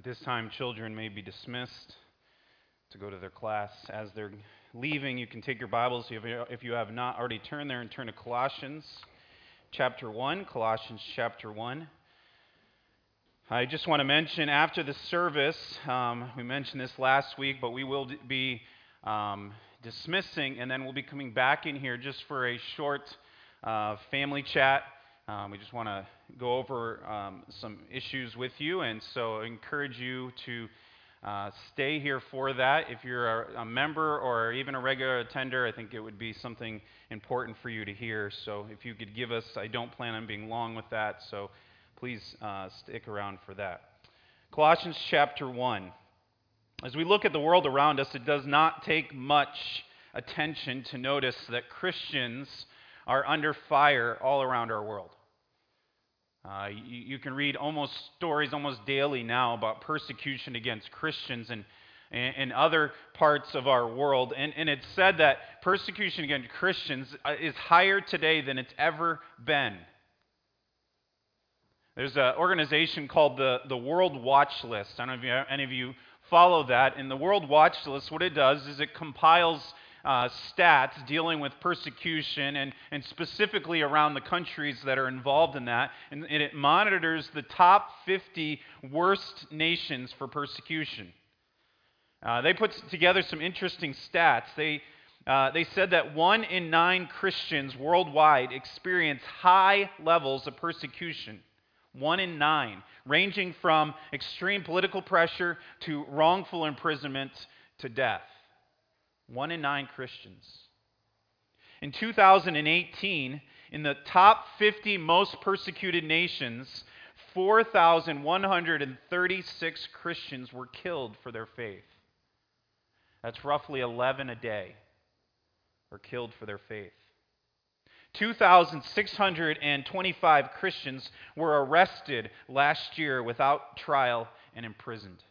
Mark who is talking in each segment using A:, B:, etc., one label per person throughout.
A: At this time, children may be dismissed to go to their class. As they're leaving, you can take your Bibles if you have not already turned there and turn to Colossians chapter 1. Colossians chapter 1. I just want to mention after the service, um, we mentioned this last week, but we will be um, dismissing and then we'll be coming back in here just for a short uh, family chat. Um, we just want to go over um, some issues with you, and so I encourage you to uh, stay here for that. If you're a, a, member or even a regular attender, I think it would be something important for you to hear. So if you could give us, I don't plan on being long with that, so please uh, stick around for that. Colossians chapter 1. As we look at the world around us, it does not take much attention to notice that Christians are under fire all around our world. Uh, you, you, can read almost stories almost daily now about persecution against Christians and in other parts of our world. And, and it's said that persecution against Christians uh, is higher today than it's ever been. There's an organization called the, the World Watch List. I don't know if you, any of you follow that. And the World Watch List, what it does is it compiles uh, stats dealing with persecution and, and specifically around the countries that are involved in that. And, and it monitors the top 50 worst nations for persecution. Uh, they put together some interesting stats. They, uh, they said that one in nine Christians worldwide experience high levels of persecution. One in nine, ranging from extreme political pressure to wrongful imprisonment to death. One in nine Christians. In 2018, in the top 50 most persecuted nations, 4,136 Christians were killed for their faith. That's roughly 11 a day were killed for their faith. 2,625 Christians were arrested last year without trial and imprisoned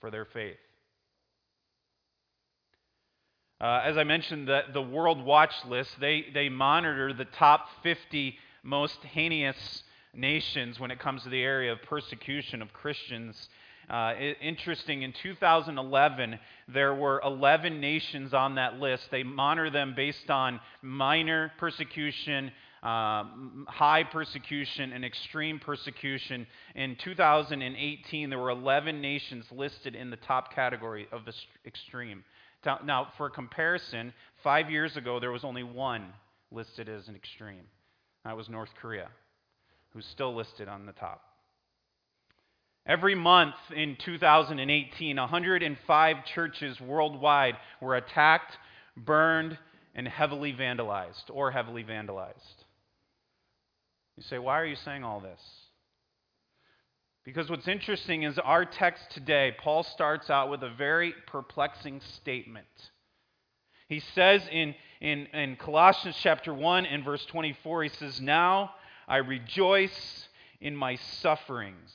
A: for their faith. Uh, as I mentioned, the, the World Watch List, they, they monitor the top 50 most heinous nations when it comes to the area of persecution of Christians. Uh, interesting, in 2011, there were 11 nations on that list. They monitor them based on minor persecution, uh, high persecution, and extreme persecution. In 2018, there were 11 nations listed in the top category of extreme. Now, for comparison, five years ago, there was only one listed as an extreme. That was North Korea, who's still listed on the top. Every month in 2018, 105 churches worldwide were attacked, burned, and heavily vandalized, or heavily vandalized. You say, why are you saying all this? Because what's interesting is our text today, Paul starts out with a very perplexing statement. He says in, in, in Colossians chapter 1 and verse 24, he says, Now I rejoice in my sufferings.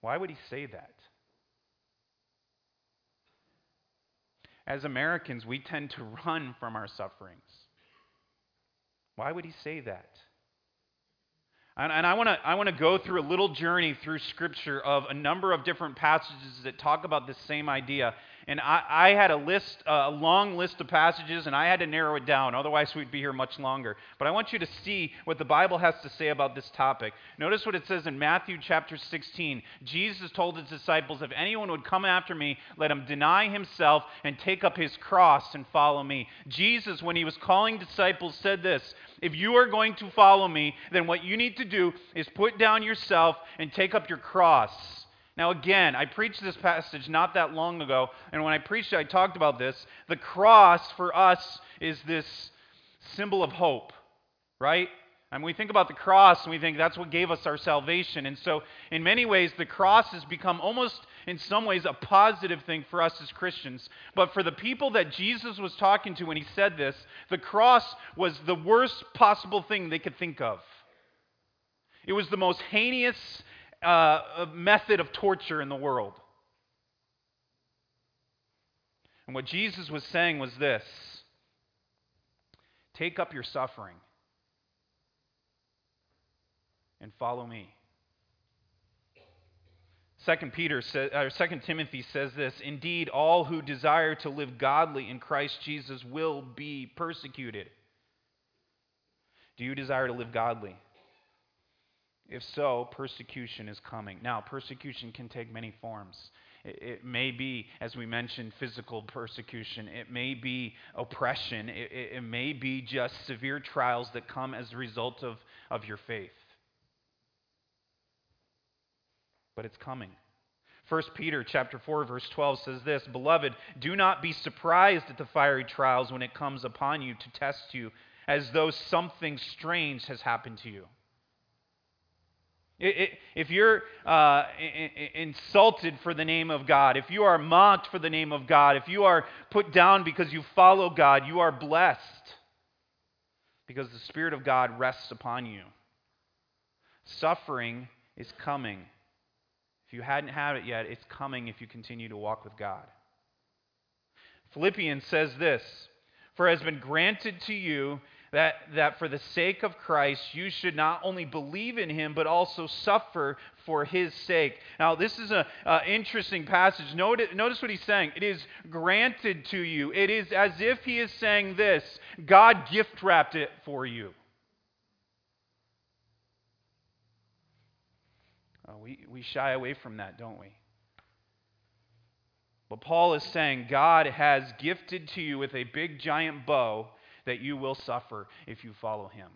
A: Why would he say that? As Americans, we tend to run from our sufferings. Why would he say that? And, and I want to I wanna go through a little journey through Scripture of a number of different passages that talk about this same idea. And I, I had a list, a long list of passages, and I had to narrow it down. Otherwise, we'd be here much longer. But I want you to see what the Bible has to say about this topic. Notice what it says in Matthew chapter 16. Jesus told his disciples, If anyone would come after me, let him deny himself and take up his cross and follow me. Jesus, when he was calling disciples, said this If you are going to follow me, then what you need to do is put down yourself and take up your cross. Now, again, I preached this passage not that long ago, and when I preached it, I talked about this. The cross for us is this symbol of hope, right? And we think about the cross and we think that's what gave us our salvation. And so, in many ways, the cross has become almost, in some ways, a positive thing for us as Christians. But for the people that Jesus was talking to when he said this, the cross was the worst possible thing they could think of. It was the most heinous uh, method of torture in the world. And what Jesus was saying was this take up your suffering and follow me. Second Peter says, or Second Timothy says this: Indeed, all who desire to live godly in Christ Jesus will be persecuted. Do you desire to live godly? If so, persecution is coming. Now, persecution can take many forms. It, may be, as we mentioned, physical persecution. It may be oppression. It, it, it may be just severe trials that come as a result of, of your faith. But it's coming. 1 Peter chapter 4 verse 12 says this, "Beloved, do not be surprised at the fiery trials when it comes upon you to test you as though something strange has happened to you." If you're uh, insulted for the name of God, if you are mocked for the name of God, if you are put down because you follow God, you are blessed because the Spirit of God rests upon you. Suffering is coming. If you hadn't had it yet, it's coming if you continue to walk with God. Philippians says this For it has been granted to you that, that for the sake of Christ you should not only believe in him, but also suffer for his sake. Now, this is an interesting passage. Notice, notice what he's saying. It is granted to you. It is as if he is saying this God gift wrapped it for you. Uh, we, we shy away from that, don't we? But Paul is saying God has gifted to you with a big giant bow that you will suffer if you follow him.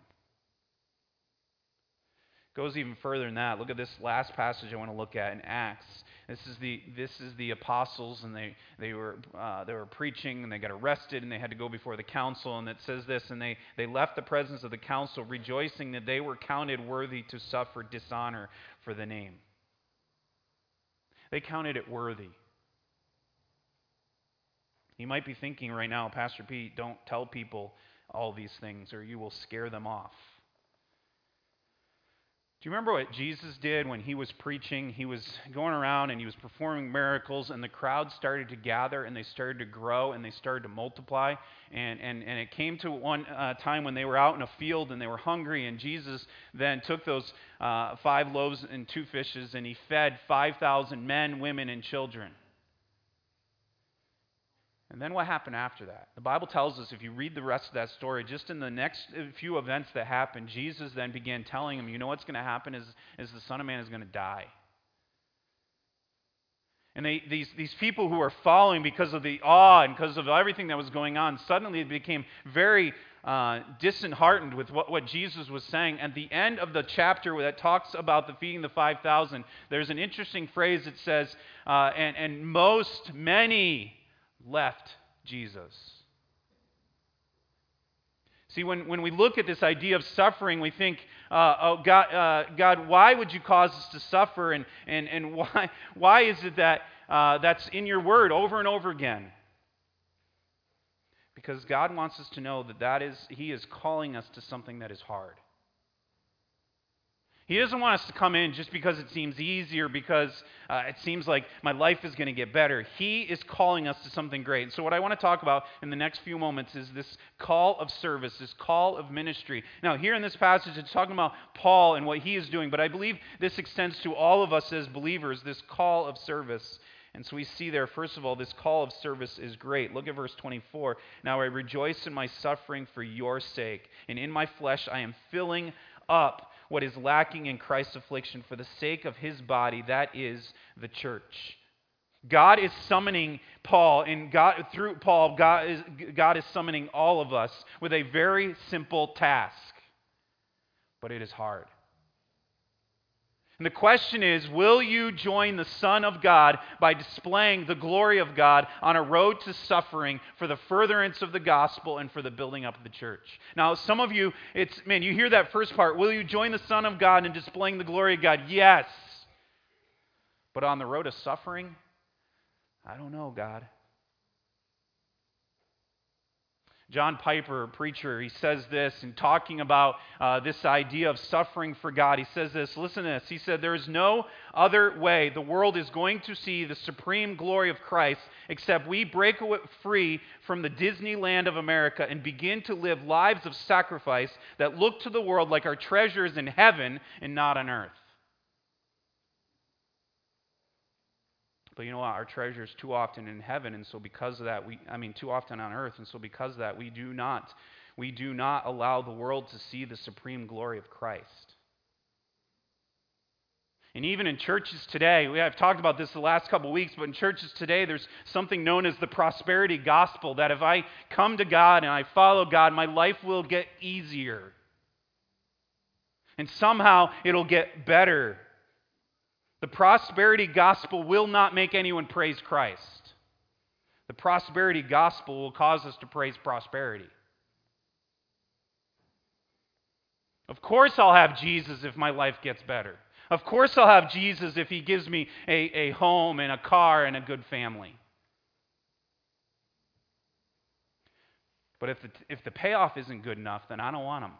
A: Goes even further than that. Look at this last passage I want to look at in Acts. This is the this is the apostles, and they they were uh, they were preaching, and they got arrested, and they had to go before the council. And it says this, and they they left the presence of the council, rejoicing that they were counted worthy to suffer dishonor for the name. They counted it worthy. You might be thinking right now, Pastor Pete, don't tell people all these things or you will scare them off. Do you remember what Jesus did when he was preaching? He was going around and he was performing miracles, and the crowd started to gather and they started to grow and they started to multiply. And, and, and it came to one uh, time when they were out in a field and they were hungry, and Jesus then took those uh, five loaves and two fishes and he fed 5,000 men, women, and children. And then what happened after that? The Bible tells us, if you read the rest of that story, just in the next few events that happened, Jesus then began telling him, you know what's going to happen is, is the Son of Man is going to die. And they, these, these people who were following because of the awe and because of everything that was going on, suddenly became very uh, disheartened with what, what Jesus was saying. At the end of the chapter that talks about the feeding the 5,000, there's an interesting phrase that says, uh, and, and most, many, left Jesus. See, when, when we look at this idea of suffering, we think, uh, oh, God, uh, God, why would you cause us to suffer? And, and, and why, why is it that uh, that's in your word over and over again? Because God wants us to know that, that is, He is calling us to something that is hard. He doesn't want us to come in just because it seems easier, because uh, it seems like my life is going to get better. He is calling us to something great. so, what I want to talk about in the next few moments is this call of service, this call of ministry. Now, here in this passage, it's talking about Paul and what he is doing, but I believe this extends to all of us as believers, this call of service. And so we see there, first of all, this call of service is great. Look at verse 24. Now I rejoice in my suffering for your sake, and in my flesh I am filling up what is lacking in Christ's affliction for the sake of his body, that is the church. God is summoning Paul, and God, through Paul, God is, God is summoning all of us with a very simple task. But it is hard. And the question is will you join the Son of God by displaying the glory of God on a road to suffering for the furtherance of the gospel and for the building up of the church? Now, some of you, it's, man, you hear that first part. Will you join the Son of God in displaying the glory of God? Yes. But on the road of suffering, I don't know, God. John Piper, preacher, he says this in talking about uh, this idea of suffering for God. He says this listen to this. He said, There is no other way the world is going to see the supreme glory of Christ except we break free from the Disneyland of America and begin to live lives of sacrifice that look to the world like our treasures in heaven and not on earth. But you know what? Our treasure is too often in heaven, and so because of that, we I mean too often on earth, and so because of that, we do not we do not allow the world to see the supreme glory of Christ. And even in churches today, we, I've talked about this the last couple of weeks, but in churches today, there's something known as the prosperity gospel that if I come to God and I follow God, my life will get easier. And somehow it'll get better. The prosperity gospel will not make anyone praise Christ. The prosperity gospel will cause us to praise prosperity. Of course, I'll have Jesus if my life gets better. Of course, I'll have Jesus if he gives me a, a home and a car and a good family. But if the, if the payoff isn't good enough, then I don't want him.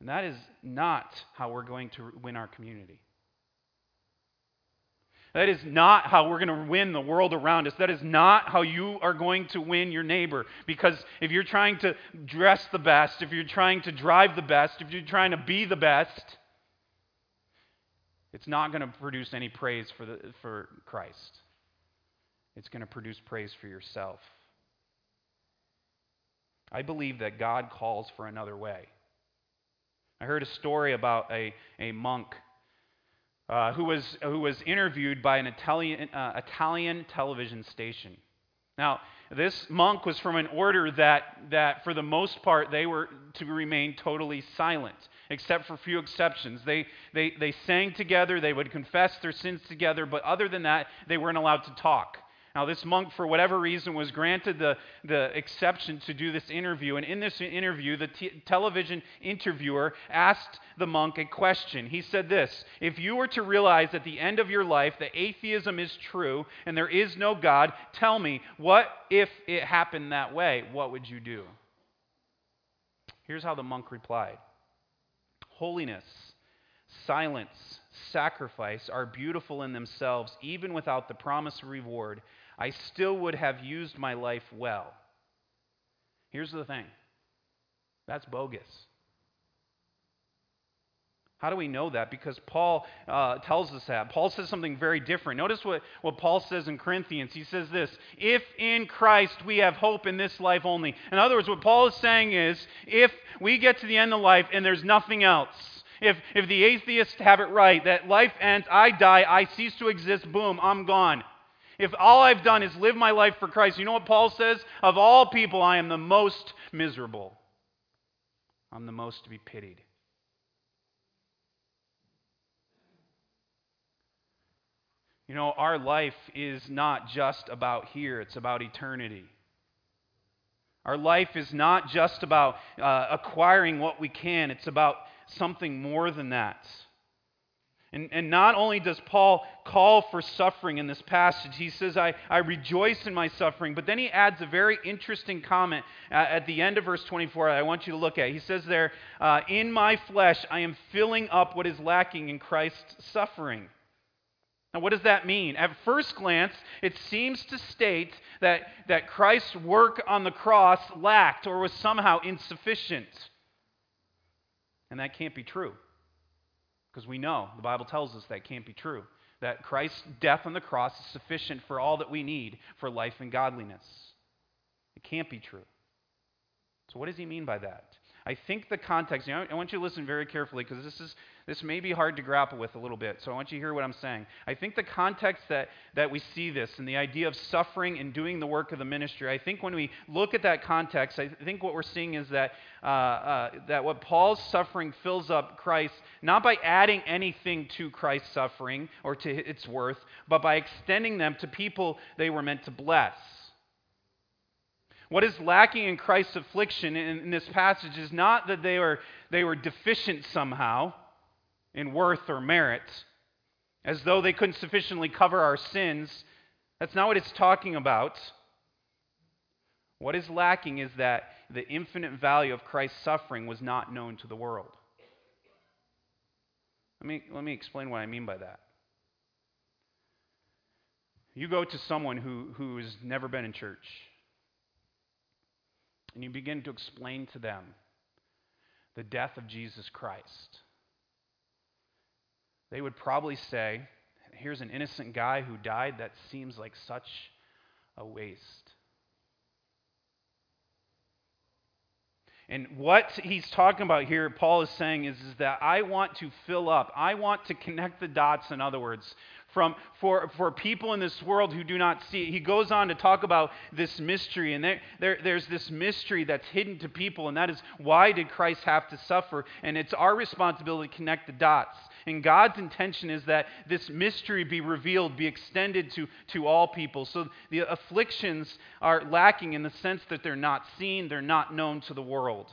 A: And that is not how we're going to win our community. That is not how we're going to win the world around us. That is not how you are going to win your neighbor. Because if you're trying to dress the best, if you're trying to drive the best, if you're trying to be the best, it's not going to produce any praise for, the, for Christ. It's going to produce praise for yourself. I believe that God calls for another way. I heard a story about a, a monk uh, who, was, who was interviewed by an Italian, uh, Italian television station. Now, this monk was from an order that, that, for the most part, they were to remain totally silent, except for a few exceptions. They, they, they sang together, they would confess their sins together, but other than that, they weren't allowed to talk. Now, this monk, for whatever reason, was granted the, the exception to do this interview. And in this interview, the t- television interviewer asked the monk a question. He said this If you were to realize at the end of your life that atheism is true and there is no God, tell me, what if it happened that way? What would you do? Here's how the monk replied Holiness, silence, sacrifice are beautiful in themselves, even without the promise of reward. I still would have used my life well. Here's the thing that's bogus. How do we know that? Because Paul uh, tells us that. Paul says something very different. Notice what, what Paul says in Corinthians. He says this If in Christ we have hope in this life only. In other words, what Paul is saying is if we get to the end of life and there's nothing else, if, if the atheists have it right, that life ends, I die, I cease to exist, boom, I'm gone. If all I've done is live my life for Christ, you know what Paul says? Of all people, I am the most miserable. I'm the most to be pitied. You know, our life is not just about here, it's about eternity. Our life is not just about uh, acquiring what we can, it's about something more than that. And, and not only does Paul call for suffering in this passage, he says, I, I rejoice in my suffering. But then he adds a very interesting comment uh, at the end of verse 24 that I want you to look at. He says there, uh, In my flesh, I am filling up what is lacking in Christ's suffering. Now, what does that mean? At first glance, it seems to state that, that Christ's work on the cross lacked or was somehow insufficient. And that can't be true. Because we know, the Bible tells us that can't be true. That Christ's death on the cross is sufficient for all that we need for life and godliness. It can't be true. So, what does he mean by that? I think the context, you know, I want you to listen very carefully because this is this may be hard to grapple with a little bit, so I want you to hear what I'm saying. I think the context that, that we see this and the idea of suffering and doing the work of the ministry, I think when we look at that context, I think what we're seeing is that, uh, uh, that what Paul's suffering fills up Christ, not by adding anything to Christ's suffering or to its worth, but by extending them to people they were meant to bless. What is lacking in Christ's affliction in, in this passage is not that they were, they were deficient somehow in worth or merit, as though they couldn't sufficiently cover our sins. That's not what it's talking about. What is lacking is that the infinite value of Christ's suffering was not known to the world. Let me, let me explain what I mean by that. You go to someone who, who's never been in church, and you begin to explain to them the death of Jesus Christ they would probably say, Here's an innocent guy who died. That seems like such a waste. And what he's talking about here, Paul is saying, is, is that I want to fill up. I want to connect the dots, in other words, from, for, for people in this world who do not see it. He goes on to talk about this mystery, and there, there, there's this mystery that's hidden to people, and that is why did Christ have to suffer? And it's our responsibility to connect the dots. And God's intention is that this mystery be revealed, be extended to, to all people. So the afflictions are lacking in the sense that they're not seen, they're not known to the world.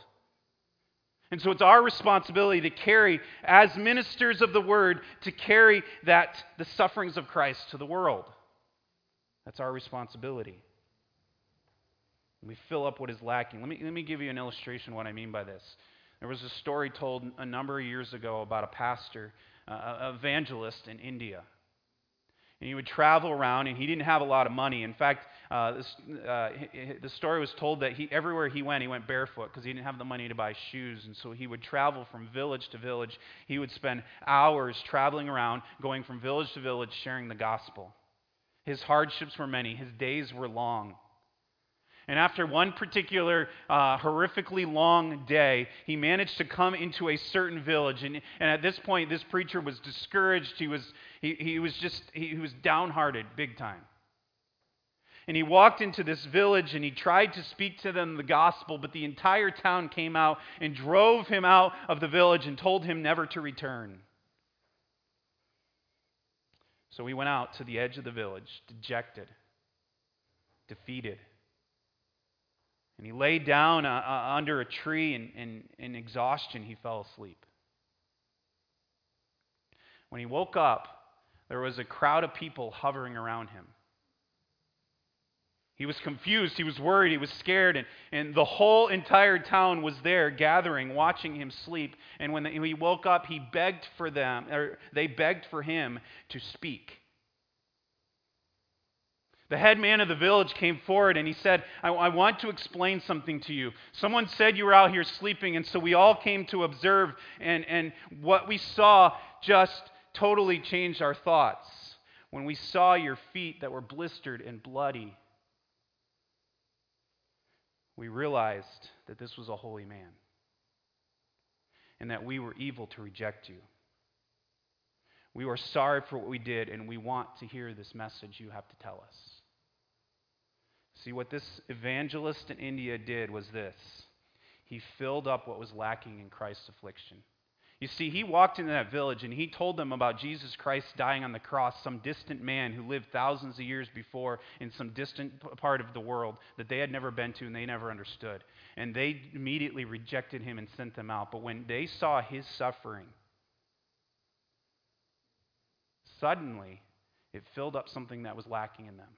A: And so it's our responsibility to carry, as ministers of the word, to carry that, the sufferings of Christ to the world. That's our responsibility. We fill up what is lacking. Let me, let me give you an illustration what I mean by this. There was a story told a number of years ago about a pastor, uh, an evangelist in India. And he would travel around, and he didn't have a lot of money. In fact, uh, this, uh, the story was told that he, everywhere he went, he went barefoot because he didn't have the money to buy shoes. And so he would travel from village to village. He would spend hours traveling around, going from village to village, sharing the gospel. His hardships were many, his days were long. And after one particular uh, horrifically long day, he managed to come into a certain village. And, and at this point, this preacher was discouraged. He was, he, he was just, he, he was downhearted big time. And he walked into this village and he tried to speak to them the gospel, but the entire town came out and drove him out of the village and told him never to return. So he went out to the edge of the village, dejected, defeated. And he lay down uh, uh, under a tree, and in, in exhaustion, he fell asleep. When he woke up, there was a crowd of people hovering around him. He was confused, he was worried, he was scared, and, and the whole entire town was there gathering, watching him sleep. And when he woke up, he begged for them, or they begged for him to speak. The head man of the village came forward and he said, I, I, want to explain something to you. Someone said you were out here sleeping, and so we all came to observe, and, and what we saw just totally changed our thoughts. When we saw your feet that were blistered and bloody, we realized that this was a holy man and that we were evil to reject you. We are sorry for what we did, and we want to hear this message you have to tell us. See, what this evangelist in India did was this he filled up what was lacking in Christ's affliction. You see, he walked into that village and he told them about Jesus Christ dying on the cross, some distant man who lived thousands of years before in some distant part of the world that they had never been to and they never understood. And they immediately rejected him and sent them out. But when they saw his suffering, suddenly it filled up something that was lacking in them.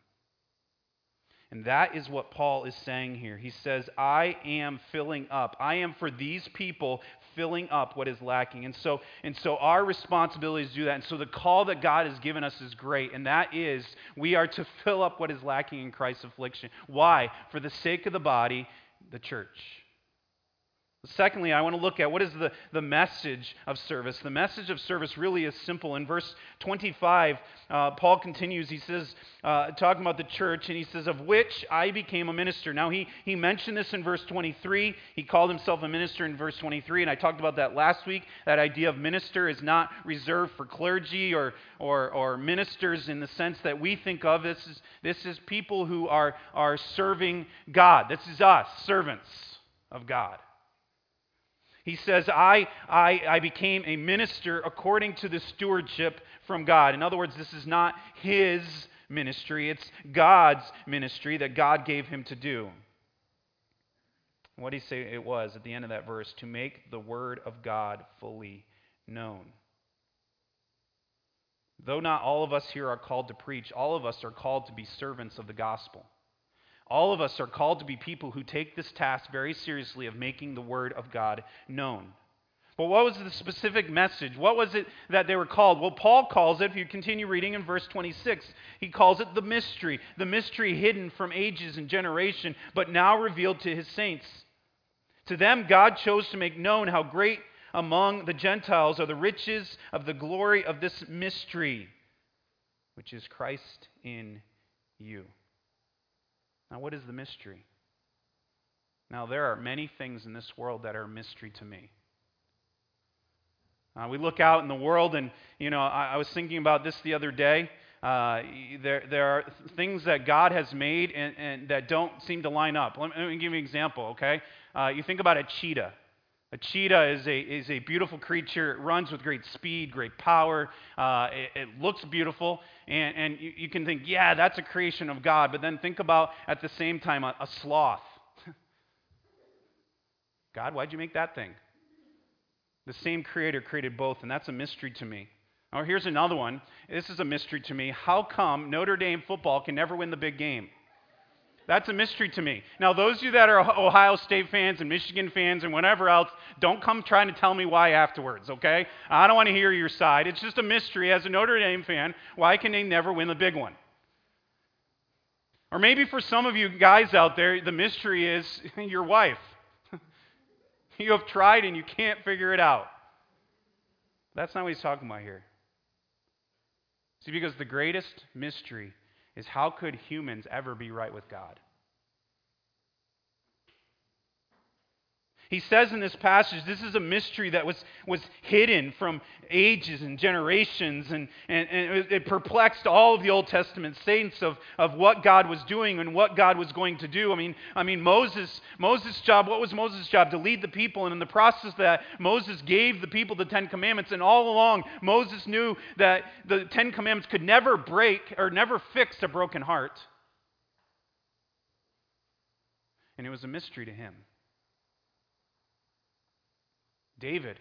A: And that is what Paul is saying here. He says, I am filling up. I am for these people filling up what is lacking. And so, and so our responsibility is to do that. And so the call that God has given us is great. And that is we are to fill up what is lacking in Christ's affliction. Why? For the sake of the body, the church. Secondly, I want to look at what is the, the message of service. The message of service really is simple. In verse 25, uh, Paul continues. He says, uh, talking about the church, and he says, Of which I became a minister. Now, he, he mentioned this in verse 23. He called himself a minister in verse 23, and I talked about that last week. That idea of minister is not reserved for clergy or, or, or ministers in the sense that we think of. This is, this is people who are, are serving God. This is us, servants of God. He says, I, I, I became a minister according to the stewardship from God. In other words, this is not his ministry, it's God's ministry that God gave him to do. What did he say it was at the end of that verse? To make the word of God fully known. Though not all of us here are called to preach, all of us are called to be servants of the gospel. All of us are called to be people who take this task very seriously of making the Word of God known. But what was the specific message? What was it that they were called? Well, Paul calls it, if you continue reading in verse 26, he calls it the mystery, the mystery hidden from ages and generation, but now revealed to his saints. To them, God chose to make known how great among the Gentiles are the riches of the glory of this mystery, which is Christ in you. Now, what is the mystery? Now, there are many things in this world that are a mystery to me. Uh, we look out in the world, and, you know, I, I was thinking about this the other day. Uh, there, there are things that God has made and, and that don't seem to line up. Let me, let me give you an example, okay? Uh, you think about a cheetah. A cheetah is a, is a beautiful creature. It runs with great speed, great power. Uh, it, it, looks beautiful. And, and you, you, can think, yeah, that's a creation of God. But then think about, at the same time, a, a sloth. God, why'd you make that thing? The same creator created both, and that's a mystery to me. Now, here's another one. This is a mystery to me. How come Notre Dame football can never win the big game? That's a mystery to me. Now, those of you that are Ohio State fans and Michigan fans and whatever else, don't come trying to tell me why afterwards, okay? I don't want to hear your side. It's just a mystery as a Notre Dame fan. Why can they never win the big one? Or maybe for some of you guys out there, the mystery is your wife. you have tried and you can't figure it out. That's not what he's talking about here. See, because the greatest mystery is how could humans ever be right with God? He says in this passage, this is a mystery that was, was hidden from ages and generations, and, and, and it perplexed all of the Old Testament saints of, of what God was doing and what God was going to do. I mean, I mean Moses, Moses' job, what was Moses' job? To lead the people, and in the process that, Moses gave the people the Ten Commandments, and all along, Moses knew that the Ten Commandments could never break or never fix a broken heart. And it was a mystery to him. David.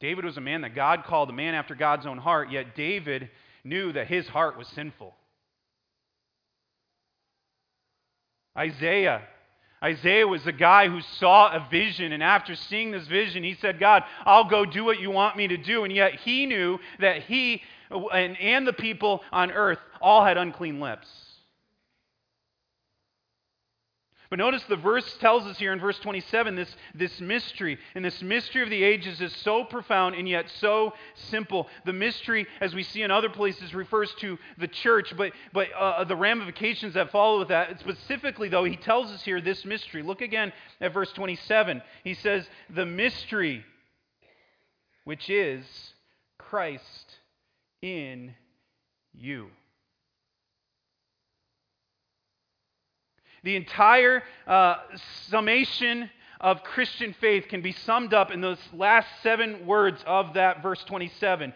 A: David was a man that God called a man after God's own heart, yet David knew that his heart was sinful. Isaiah. Isaiah was a guy who saw a vision, and after seeing this vision, he said, God, I'll go do what you want me to do. And yet he knew that he and, and the people on earth all had unclean lips. But notice the verse tells us here in verse 27 this, this mystery. And this mystery of the ages is so profound and yet so simple. The mystery, as we see in other places, refers to the church, but, but uh, the ramifications that follow with that. Specifically, though, he tells us here this mystery. Look again at verse 27. He says, The mystery, which is Christ in you. The entire uh, summation of Christian faith can be summed up in those last seven words of that verse 27.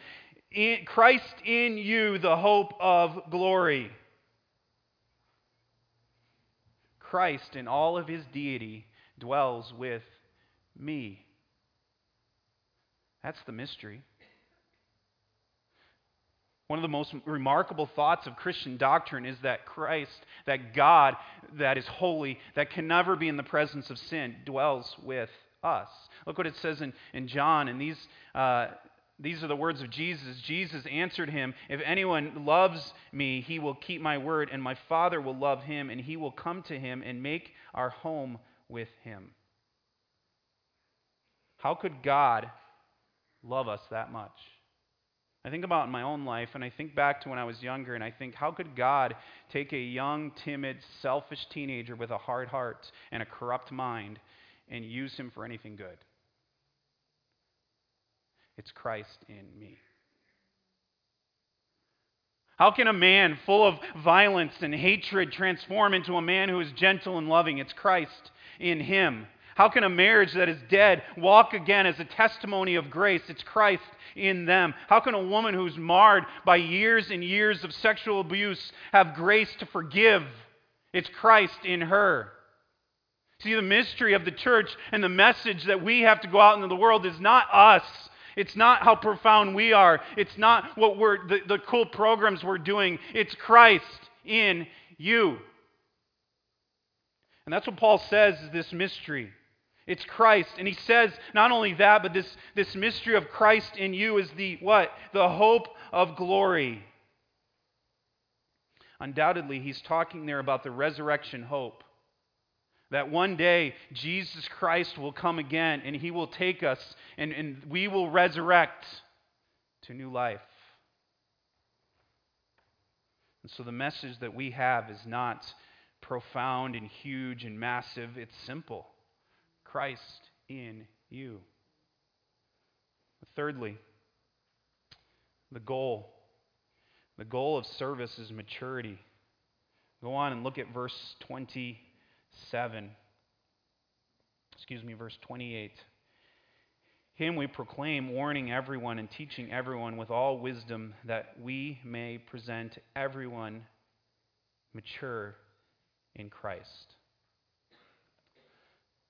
A: In Christ in you, the hope of glory. Christ in all of his deity dwells with me. That's the mystery. One of the most remarkable thoughts of Christian doctrine is that Christ, that God that is holy, that can never be in the presence of sin, dwells with us. Look what it says in, in John, and these, uh, these are the words of Jesus. Jesus answered him, If anyone loves me, he will keep my word, and my Father will love him, and he will come to him and make our home with him. How could God love us that much? I think about my own life and I think back to when I was younger and I think, how could God take a young, timid, selfish teenager with a hard heart and a corrupt mind and use him for anything good? It's Christ in me. How can a man full of violence and hatred transform into a man who is gentle and loving? It's Christ in him. How can a marriage that is dead walk again as a testimony of grace? It's Christ in them. How can a woman who's marred by years and years of sexual abuse have grace to forgive? It's Christ in her. See, the mystery of the church and the message that we have to go out into the world is not us. It's not how profound we are. It's not what we're the, the cool programs we're doing. It's Christ in you. And that's what Paul says is this mystery. It's Christ. And he says not only that, but this, this mystery of Christ in you is the what? The hope of glory. Undoubtedly, he's talking there about the resurrection hope. That one day Jesus Christ will come again and he will take us and, and we will resurrect to new life. And so the message that we have is not profound and huge and massive, it's simple Christ in you. Thirdly, the goal. The goal of service is maturity. Go on and look at verse 27. Excuse me, verse 28. Him we proclaim, warning everyone and teaching everyone with all wisdom, that we may present everyone mature in Christ.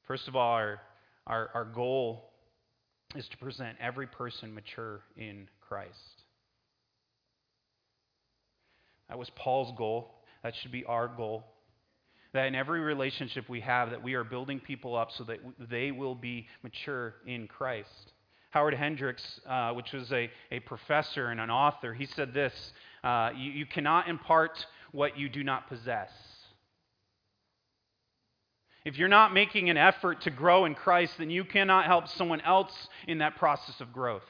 A: First of all, our, our, our goal is to present every person mature in Christ. That was Paul's goal. That should be our goal. That in every relationship we have, that we are building people up so that they will be mature in Christ. Howard Hendricks, uh, which was a, a professor and an author, he said this uh, you, you cannot impart what you do not possess. If you're not making an effort to grow in Christ, then you cannot help someone else in that process of growth.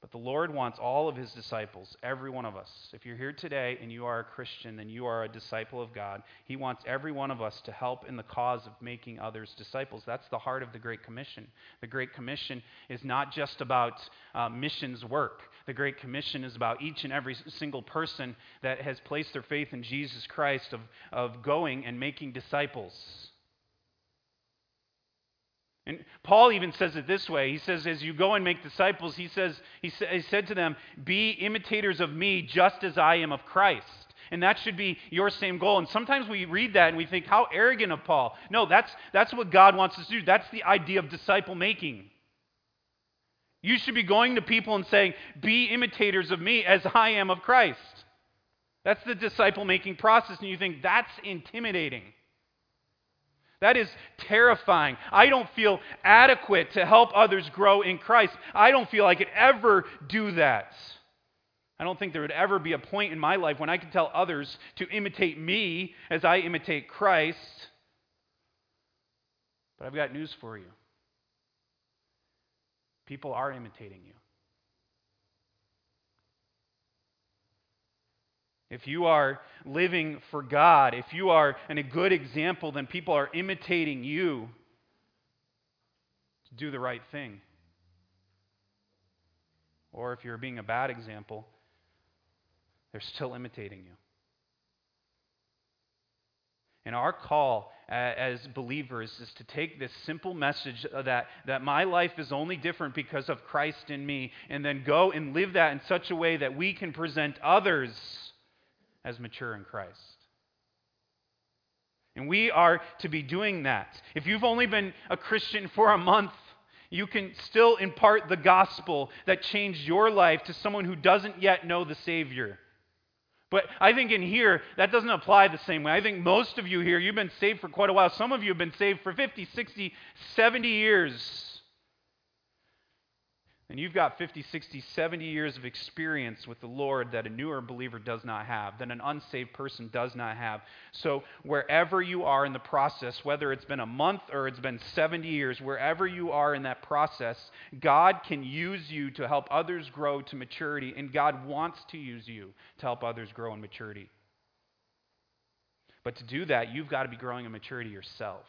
A: But the Lord wants all of his disciples, every one of us. If you're here today and you are a Christian, then you are a disciple of God. He wants every one of us to help in the cause of making others disciples. That's the heart of the Great Commission. The Great Commission is not just about uh, missions work, the Great Commission is about each and every single person that has placed their faith in Jesus Christ of, of going and making disciples. And Paul even says it this way. He says, as you go and make disciples, he says, he, sa- he said to them, be imitators of me just as I am of Christ. And that should be your same goal. And sometimes we read that and we think, how arrogant of Paul. No, that's, that's what God wants us to do. That's the idea of disciple making. You should be going to people and saying, be imitators of me as I am of Christ. That's the disciple making process. And you think, that's intimidating. That is terrifying. I don't feel adequate to help others grow in Christ. I don't feel I could ever do that. I don't think there would ever be a point in my life when I could tell others to imitate me as I imitate Christ. But I've got news for you people are imitating you. If you are living for God, if you are a good example, then people are imitating you to do the right thing. Or if you're being a bad example, they're still imitating you. And our call as believers is to take this simple message that, that my life is only different because of Christ in me, and then go and live that in such a way that we can present others as mature in Christ. And we are to be doing that. If you've only been a Christian for a month, you can still impart the gospel that changed your life to someone who doesn't yet know the Savior. But I think in here, that doesn't apply the same way. I think most of you here, you've been saved for quite a while. Some of you have been saved for 50, 60, 70 years and you've got 50, 60, 70 years of experience with the Lord that a newer believer does not have, that an unsaved person does not have. So, wherever you are in the process, whether it's been a month or it's been 70 years, wherever you are in that process, God can use you to help others grow to maturity, and God wants to use you to help others grow in maturity. But to do that, you've got to be growing in maturity yourself.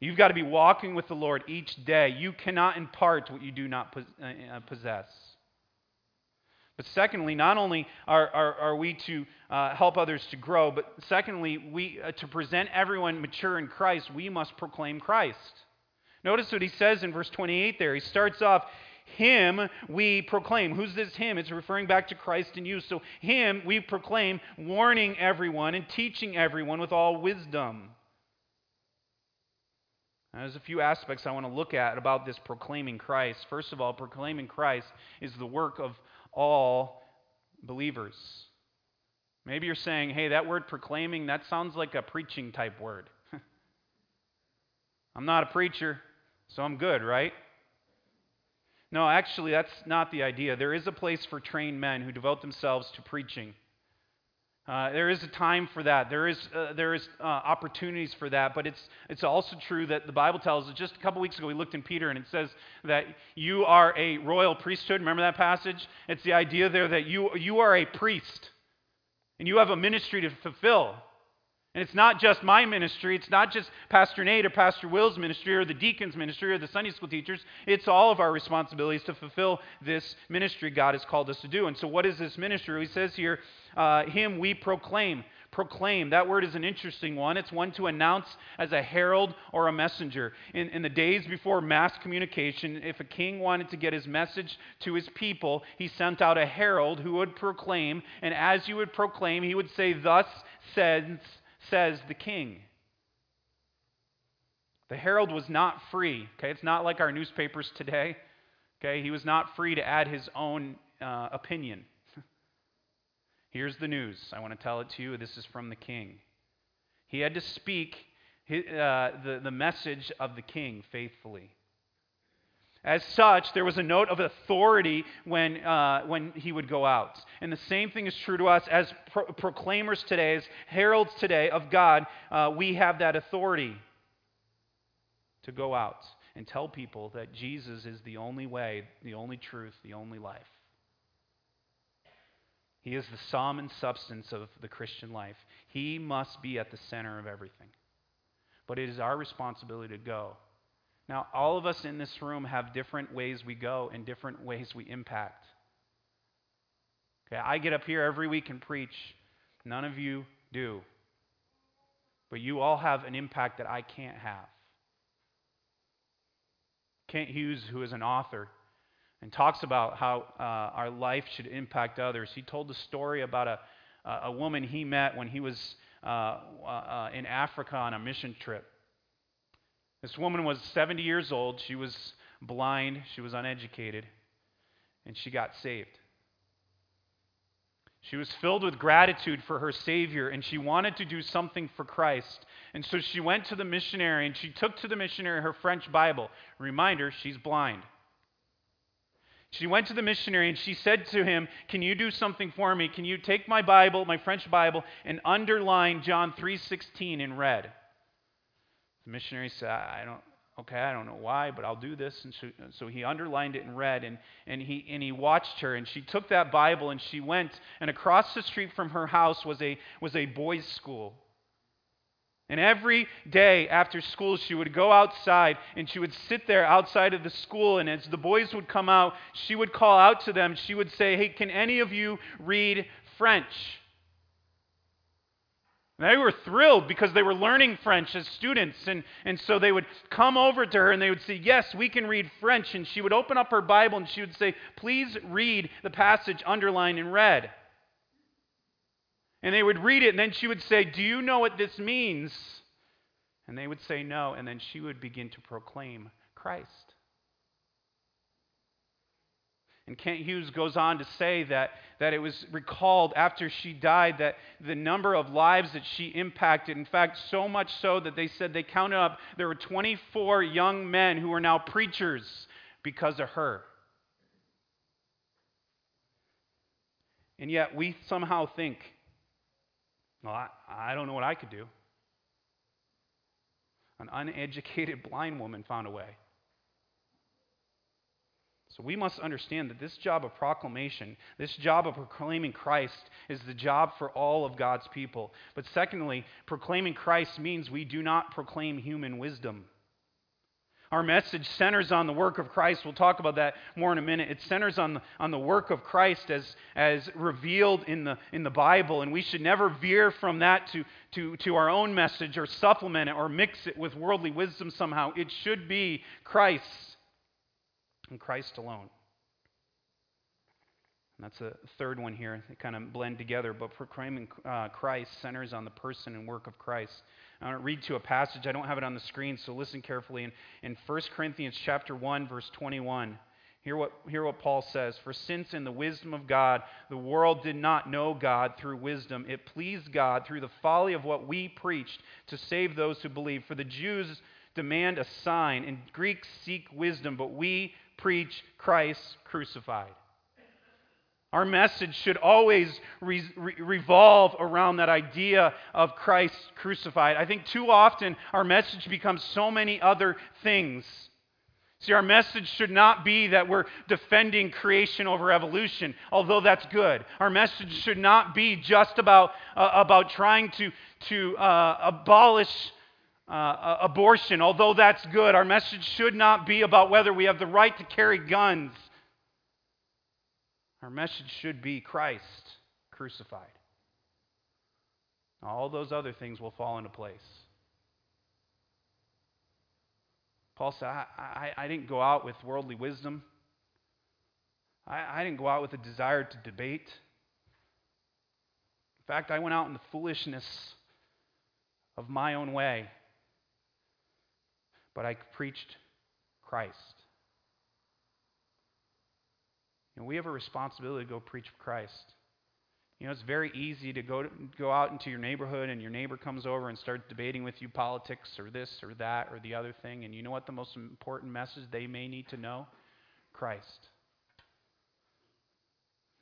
A: You've got to be walking with the Lord each day. You cannot impart what you do not uh, uh, possess. But secondly, not only are, are, are we to uh, help others to grow, but secondly, we, uh, to present everyone mature in Christ, we must proclaim Christ. Notice what he says in verse 28 there. He starts off, Him we proclaim. Who's this Him? It's referring back to Christ and you. So, Him we proclaim, warning everyone and teaching everyone with all wisdom. Now, there's a few aspects I want to look at about this proclaiming Christ. First of all, proclaiming Christ is the work of all believers. Maybe you're saying, hey, that word proclaiming, that sounds like a preaching type word. I'm not a preacher, so I'm good, right? No, actually, that's not the idea. There is a place for trained men who devote themselves to preaching. Uh, there is a time for that. There is, uh, there is uh, opportunities for that. But it's, it's also true that the Bible tells us just a couple weeks ago we looked in Peter and it says that you are a royal priesthood. Remember that passage? It's the idea there that you, you are a priest and you have a ministry to fulfill. And it's not just my ministry, it's not just Pastor Nate or Pastor Will's ministry or the deacon's ministry or the Sunday school teachers. It's all of our responsibilities to fulfill this ministry God has called us to do. And so, what is this ministry? He says here, uh, Him we proclaim. Proclaim, that word is an interesting one. It's one to announce as a herald or a messenger. In, in the days before mass communication, if a king wanted to get his message to his people, he sent out a herald who would proclaim. And as you would proclaim, he would say, Thus says says the king. The herald was not free. Okay, it's not like our newspapers today. Okay, he was not free to add his own uh, opinion. Here's the news. I want to tell it to you. This is from the king. He had to speak his, uh, the, the message of the king faithfully. As such, there was a note of authority when, uh, when he would go out. And the same thing is true to us as pro- proclaimers today, as heralds today of God. Uh, we have that authority to go out and tell people that Jesus is the only way, the only truth, the only life. He is the sum and substance of the Christian life. He must be at the center of everything. But it is our responsibility to go now, all of us in this room have different ways we go and different ways we impact. Okay, I get up here every week and preach. None of you do. But you all have an impact that I can't have. Kent Hughes, who is an author, and talks about how uh, our life should impact others. He told a story about a, a woman he met when he was uh, uh, in Africa on a mission trip. This woman was 70 years old. She was blind, she was uneducated, and she got saved. She was filled with gratitude for her Savior, and she wanted to do something for Christ. And so she went to the missionary, and she took to the missionary her French Bible. Reminder, she's blind. She went to the missionary and she said to him, Can you do something for me? Can you take my Bible, my French Bible, and underline John 3:16 in red? The missionary said, I don't, okay, I don't know why, but I'll do this. And so, so, he underlined it in red, and, and, he, and he watched her, and she took that Bible and she went, and across the street from her house was a, was a boys' school. And every day after school, she would go outside and she would sit there outside of the school. And as the boys would come out, she would call out to them. She would say, Hey, can any of you read French? They were thrilled because they were learning French as students. And, and so they would come over to her and they would say, Yes, we can read French. And she would open up her Bible and she would say, Please read the passage underlined in red. And they would read it and then she would say, Do you know what this means? And they would say, No. And then she would begin to proclaim Christ. And Kent Hughes goes on to say that, that it was recalled after she died that the number of lives that she impacted, in fact, so much so that they said they counted up, there were 24 young men who are now preachers because of her. And yet we somehow think, well, I, I don't know what I could do. An uneducated blind woman found a way. So we must understand that this job of proclamation, this job of proclaiming Christ, is the job for all of God's people. But secondly, proclaiming Christ means we do not proclaim human wisdom. Our message centers on the work of Christ. We'll talk about that more in a minute. It centers on the, on the work of Christ as, as revealed in the, in the Bible, and we should never veer from that to, to, to our own message or supplement it or mix it with worldly wisdom somehow. It should be Christ and Christ alone. And that's a third one here. They kind of blend together, but proclaiming uh, Christ centers on the person and work of Christ. I want to read to a passage. I don't have it on the screen, so listen carefully. In, in 1 Corinthians chapter 1, verse 21, hear what, hear what Paul says. For since in the wisdom of God the world did not know God through wisdom, it pleased God through the folly of what we preached to save those who believe. For the Jews demand a sign, and Greeks seek wisdom, but we preach Christ crucified. Our message should always re- re- revolve around that idea of Christ crucified. I think too often our message becomes so many other things. See, our message should not be that we're defending creation over evolution, although that's good. Our message should not be just about, uh, about trying to, to uh, abolish uh, abortion, although that's good. Our message should not be about whether we have the right to carry guns. Our message should be Christ crucified. All those other things will fall into place. Paul said, I, I, I didn't go out with worldly wisdom. I, I didn't go out with a desire to debate. In fact, I went out in the foolishness of my own way. But I preached Christ. And we have a responsibility to go preach Christ. You know, it's very easy to go, to, go out into your neighborhood and your neighbor comes over and starts debating with you politics or this or that or the other thing. And you know what the most important message they may need to know? Christ.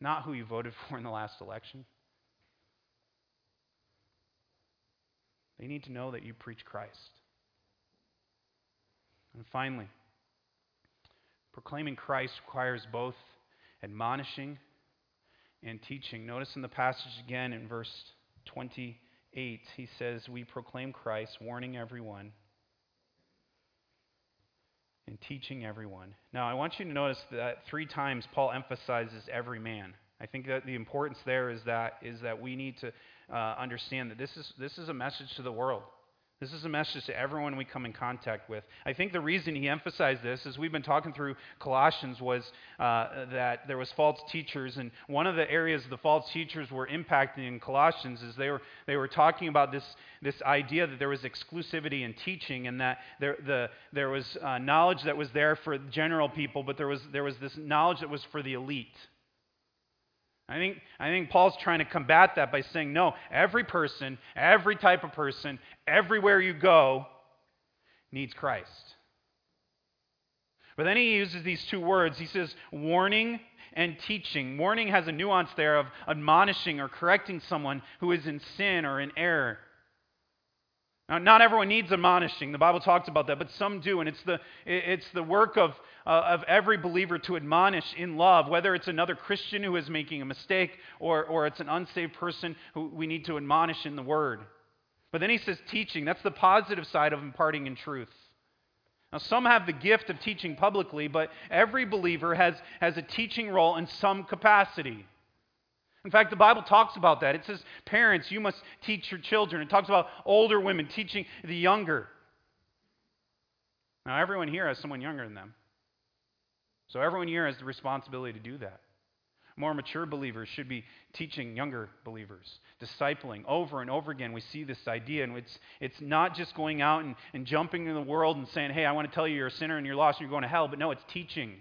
A: Not who you voted for in the last election. They need to know that you preach Christ. And finally, proclaiming Christ requires both admonishing and teaching. Notice in the passage again in verse 28, he says, We proclaim Christ, warning everyone and teaching everyone. Now, I want you to notice that three times Paul emphasizes every man. I think that the importance there is that, is that we need to uh, understand that this is, this is a message to the world. This is a message to everyone we come in contact with. I think the reason he emphasized this, as we've been talking through Colossians, was uh, that there was false teachers, and one of the areas the false teachers were impacting in Colossians is they were they were talking about this this idea that there was exclusivity in teaching, and that there the there was uh, knowledge that was there for general people, but there was there was this knowledge that was for the elite. I think, I think Paul's trying to combat that by saying, no, every person, every type of person, everywhere you go needs Christ. But then he uses these two words. He says, warning and teaching. Warning has a nuance there of admonishing or correcting someone who is in sin or in error. Now, not everyone needs admonishing. The Bible talks about that, but some do. And it's the, it's the work of, uh, of every believer to admonish in love, whether it's another Christian who is making a mistake or, or it's an unsaved person who we need to admonish in the Word. But then he says teaching. That's the positive side of imparting in truth. Now, some have the gift of teaching publicly, but every believer has, has a teaching role in some capacity. In fact, the Bible talks about that. It says, parents, you must teach your children. It talks about older women teaching the younger. Now, everyone here has someone younger than them. So, everyone here has the responsibility to do that. More mature believers should be teaching younger believers, discipling over and over again. We see this idea, and it's, it's not just going out and, and jumping in the world and saying, hey, I want to tell you you're a sinner and you're lost and you're going to hell. But no, it's teaching,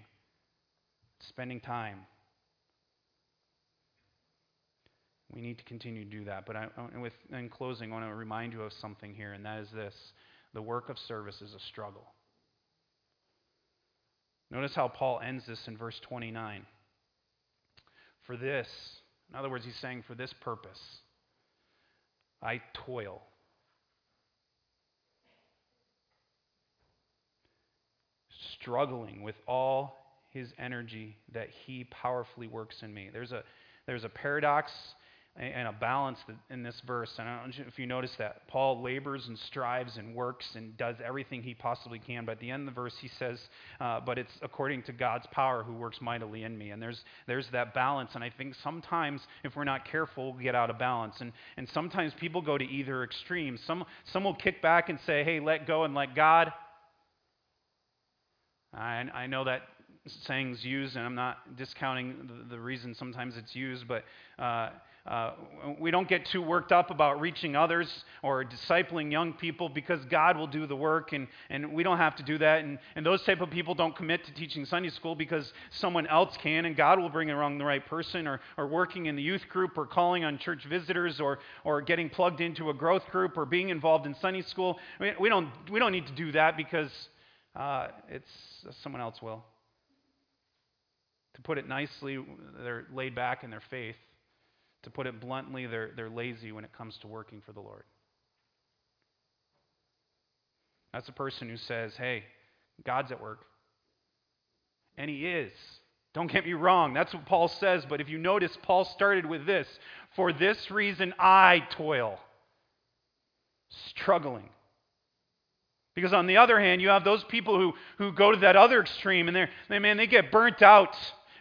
A: spending time. We need to continue to do that. But I, with, in closing, I want to remind you of something here, and that is this the work of service is a struggle. Notice how Paul ends this in verse 29. For this, in other words, he's saying, for this purpose, I toil. Struggling with all his energy that he powerfully works in me. There's a, there's a paradox and a balance in this verse. And I don't know if you notice that. Paul labors and strives and works and does everything he possibly can. But at the end of the verse, he says, uh, But it's according to God's power who works mightily in me. And there's, there's that balance. And I think sometimes, if we're not careful, we get out of balance. And, and sometimes people go to either extreme. Some, some will kick back and say, Hey, let go and let God. I, I know that saying's used, and I'm not discounting the, the reason sometimes it's used, but. Uh, uh, we don't get too worked up about reaching others or discipling young people because God will do the work and, and we don't have to do that. And, and those type of people don't commit to teaching Sunday school because someone else can and God will bring along the right person or, or working in the youth group or calling on church visitors or, or getting plugged into a growth group or being involved in Sunday school. We, we, don't, we don't need to do that because uh, it's someone else will. To put it nicely, they're laid back in their faith. To put it bluntly, they're, they're lazy when it comes to working for the Lord. That's a person who says, hey, God's at work. And He is. Don't get me wrong, that's what Paul says, but if you notice, Paul started with this For this reason I toil, struggling. Because on the other hand, you have those people who, who go to that other extreme and they're, they, man, they get burnt out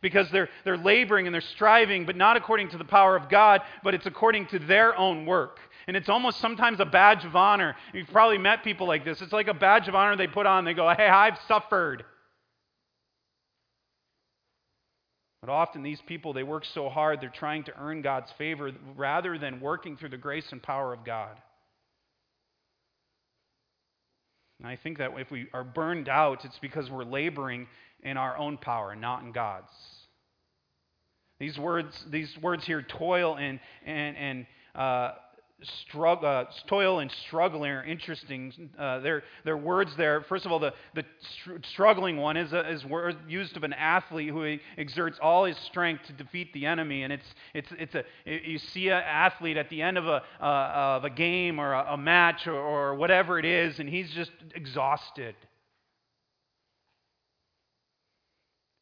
A: because they're, they're laboring and they're striving, but not according to the power of God, but it's according to their own work. And it's almost sometimes a badge of honor. You've probably met people like this. It's like a badge of honor they put on. They go, hey, I've suffered. But often these people, they work so hard, they're trying to earn God's favor rather than working through the grace and power of God. And I think that if we are burned out, it's because we're laboring in our own power, not in God's. These words, these words here, toil and, and, and uh, struggle, uh, toil and struggling are interesting. Uh, they're, they're words there. First of all, the, the str- struggling one is, a, is word used of an athlete who exerts all his strength to defeat the enemy. And it's, it's, it's a, you see an athlete at the end of a, uh, of a game or a, a match or, or whatever it is, and he's just exhausted.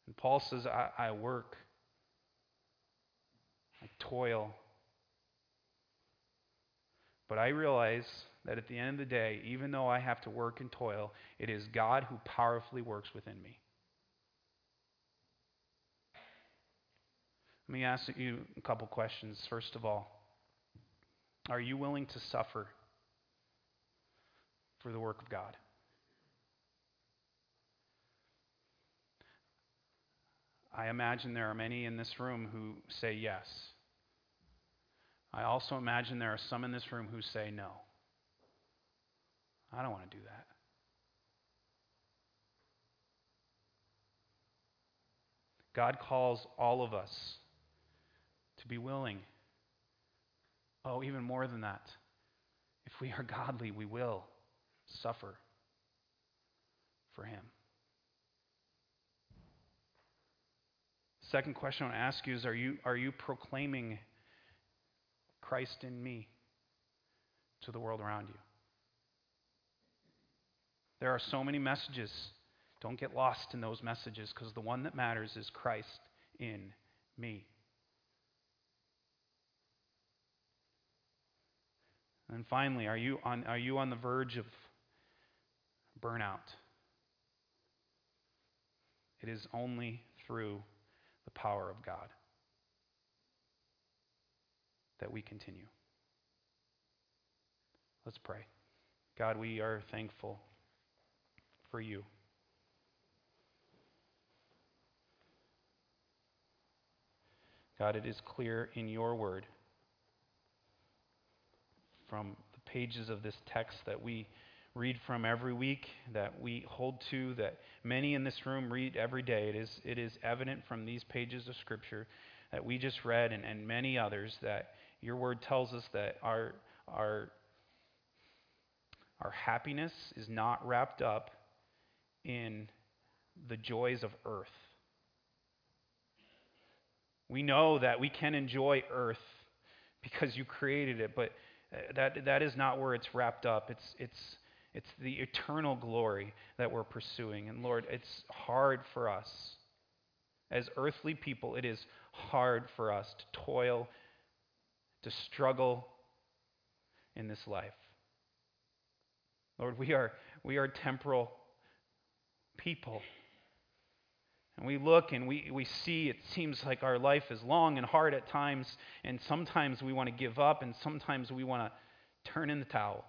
A: And Paul says, I, I work, I toil. But I realize that at the end of the day, even though I have to work and toil, it is God who powerfully works within me. Let me ask you a couple questions. First of all, are you willing to suffer for the work of God? I imagine there are many in this room who say yes. I also imagine there are some in this room who say no. I don't want to do that. God calls all of us to be willing. Oh, even more than that. If we are godly, we will suffer for Him. Second question I want to ask you is Are you, are you proclaiming Christ in me to the world around you? There are so many messages. Don't get lost in those messages because the one that matters is Christ in me. And finally, are you on, are you on the verge of burnout? It is only through power of God that we continue. Let's pray. God, we are thankful for you. God, it is clear in your word from the pages of this text that we read from every week, that we hold to, that many in this room read every day. It is, it is evident from these pages of Scripture that we just read and, and many others that your word tells us that our, our, our happiness is not wrapped up in the joys of earth. We know that we can enjoy earth because you created it, but uh, that, that is not where it's wrapped up. It's, it's, it's the eternal glory that we're pursuing. And Lord, it's hard for us. As earthly people, it is hard for us to toil, to struggle in this life. Lord, we are, we are temporal people. And we look and we, we see it seems like our life is long and hard at times, and sometimes we want to give up, and sometimes we want to turn in the towel.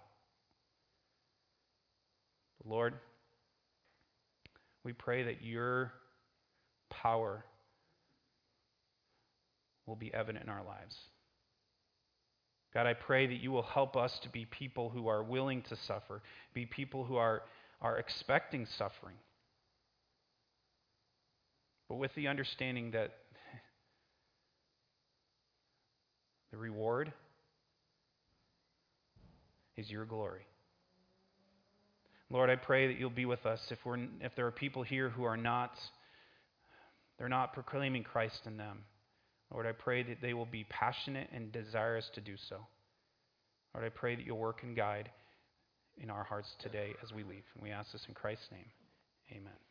A: Lord, we pray that your power will be evident in our lives. God, I pray that you will help us to be people who are willing to suffer, be people who are, are expecting suffering, but with the understanding that the reward is your glory. Lord, I pray that you'll be with us if, we're, if there are people here who are not they're not proclaiming Christ in them. Lord, I pray that they will be passionate and desirous to do so. Lord, I pray that you'll work and guide in our hearts today as we leave. And we ask this in Christ's name. Amen.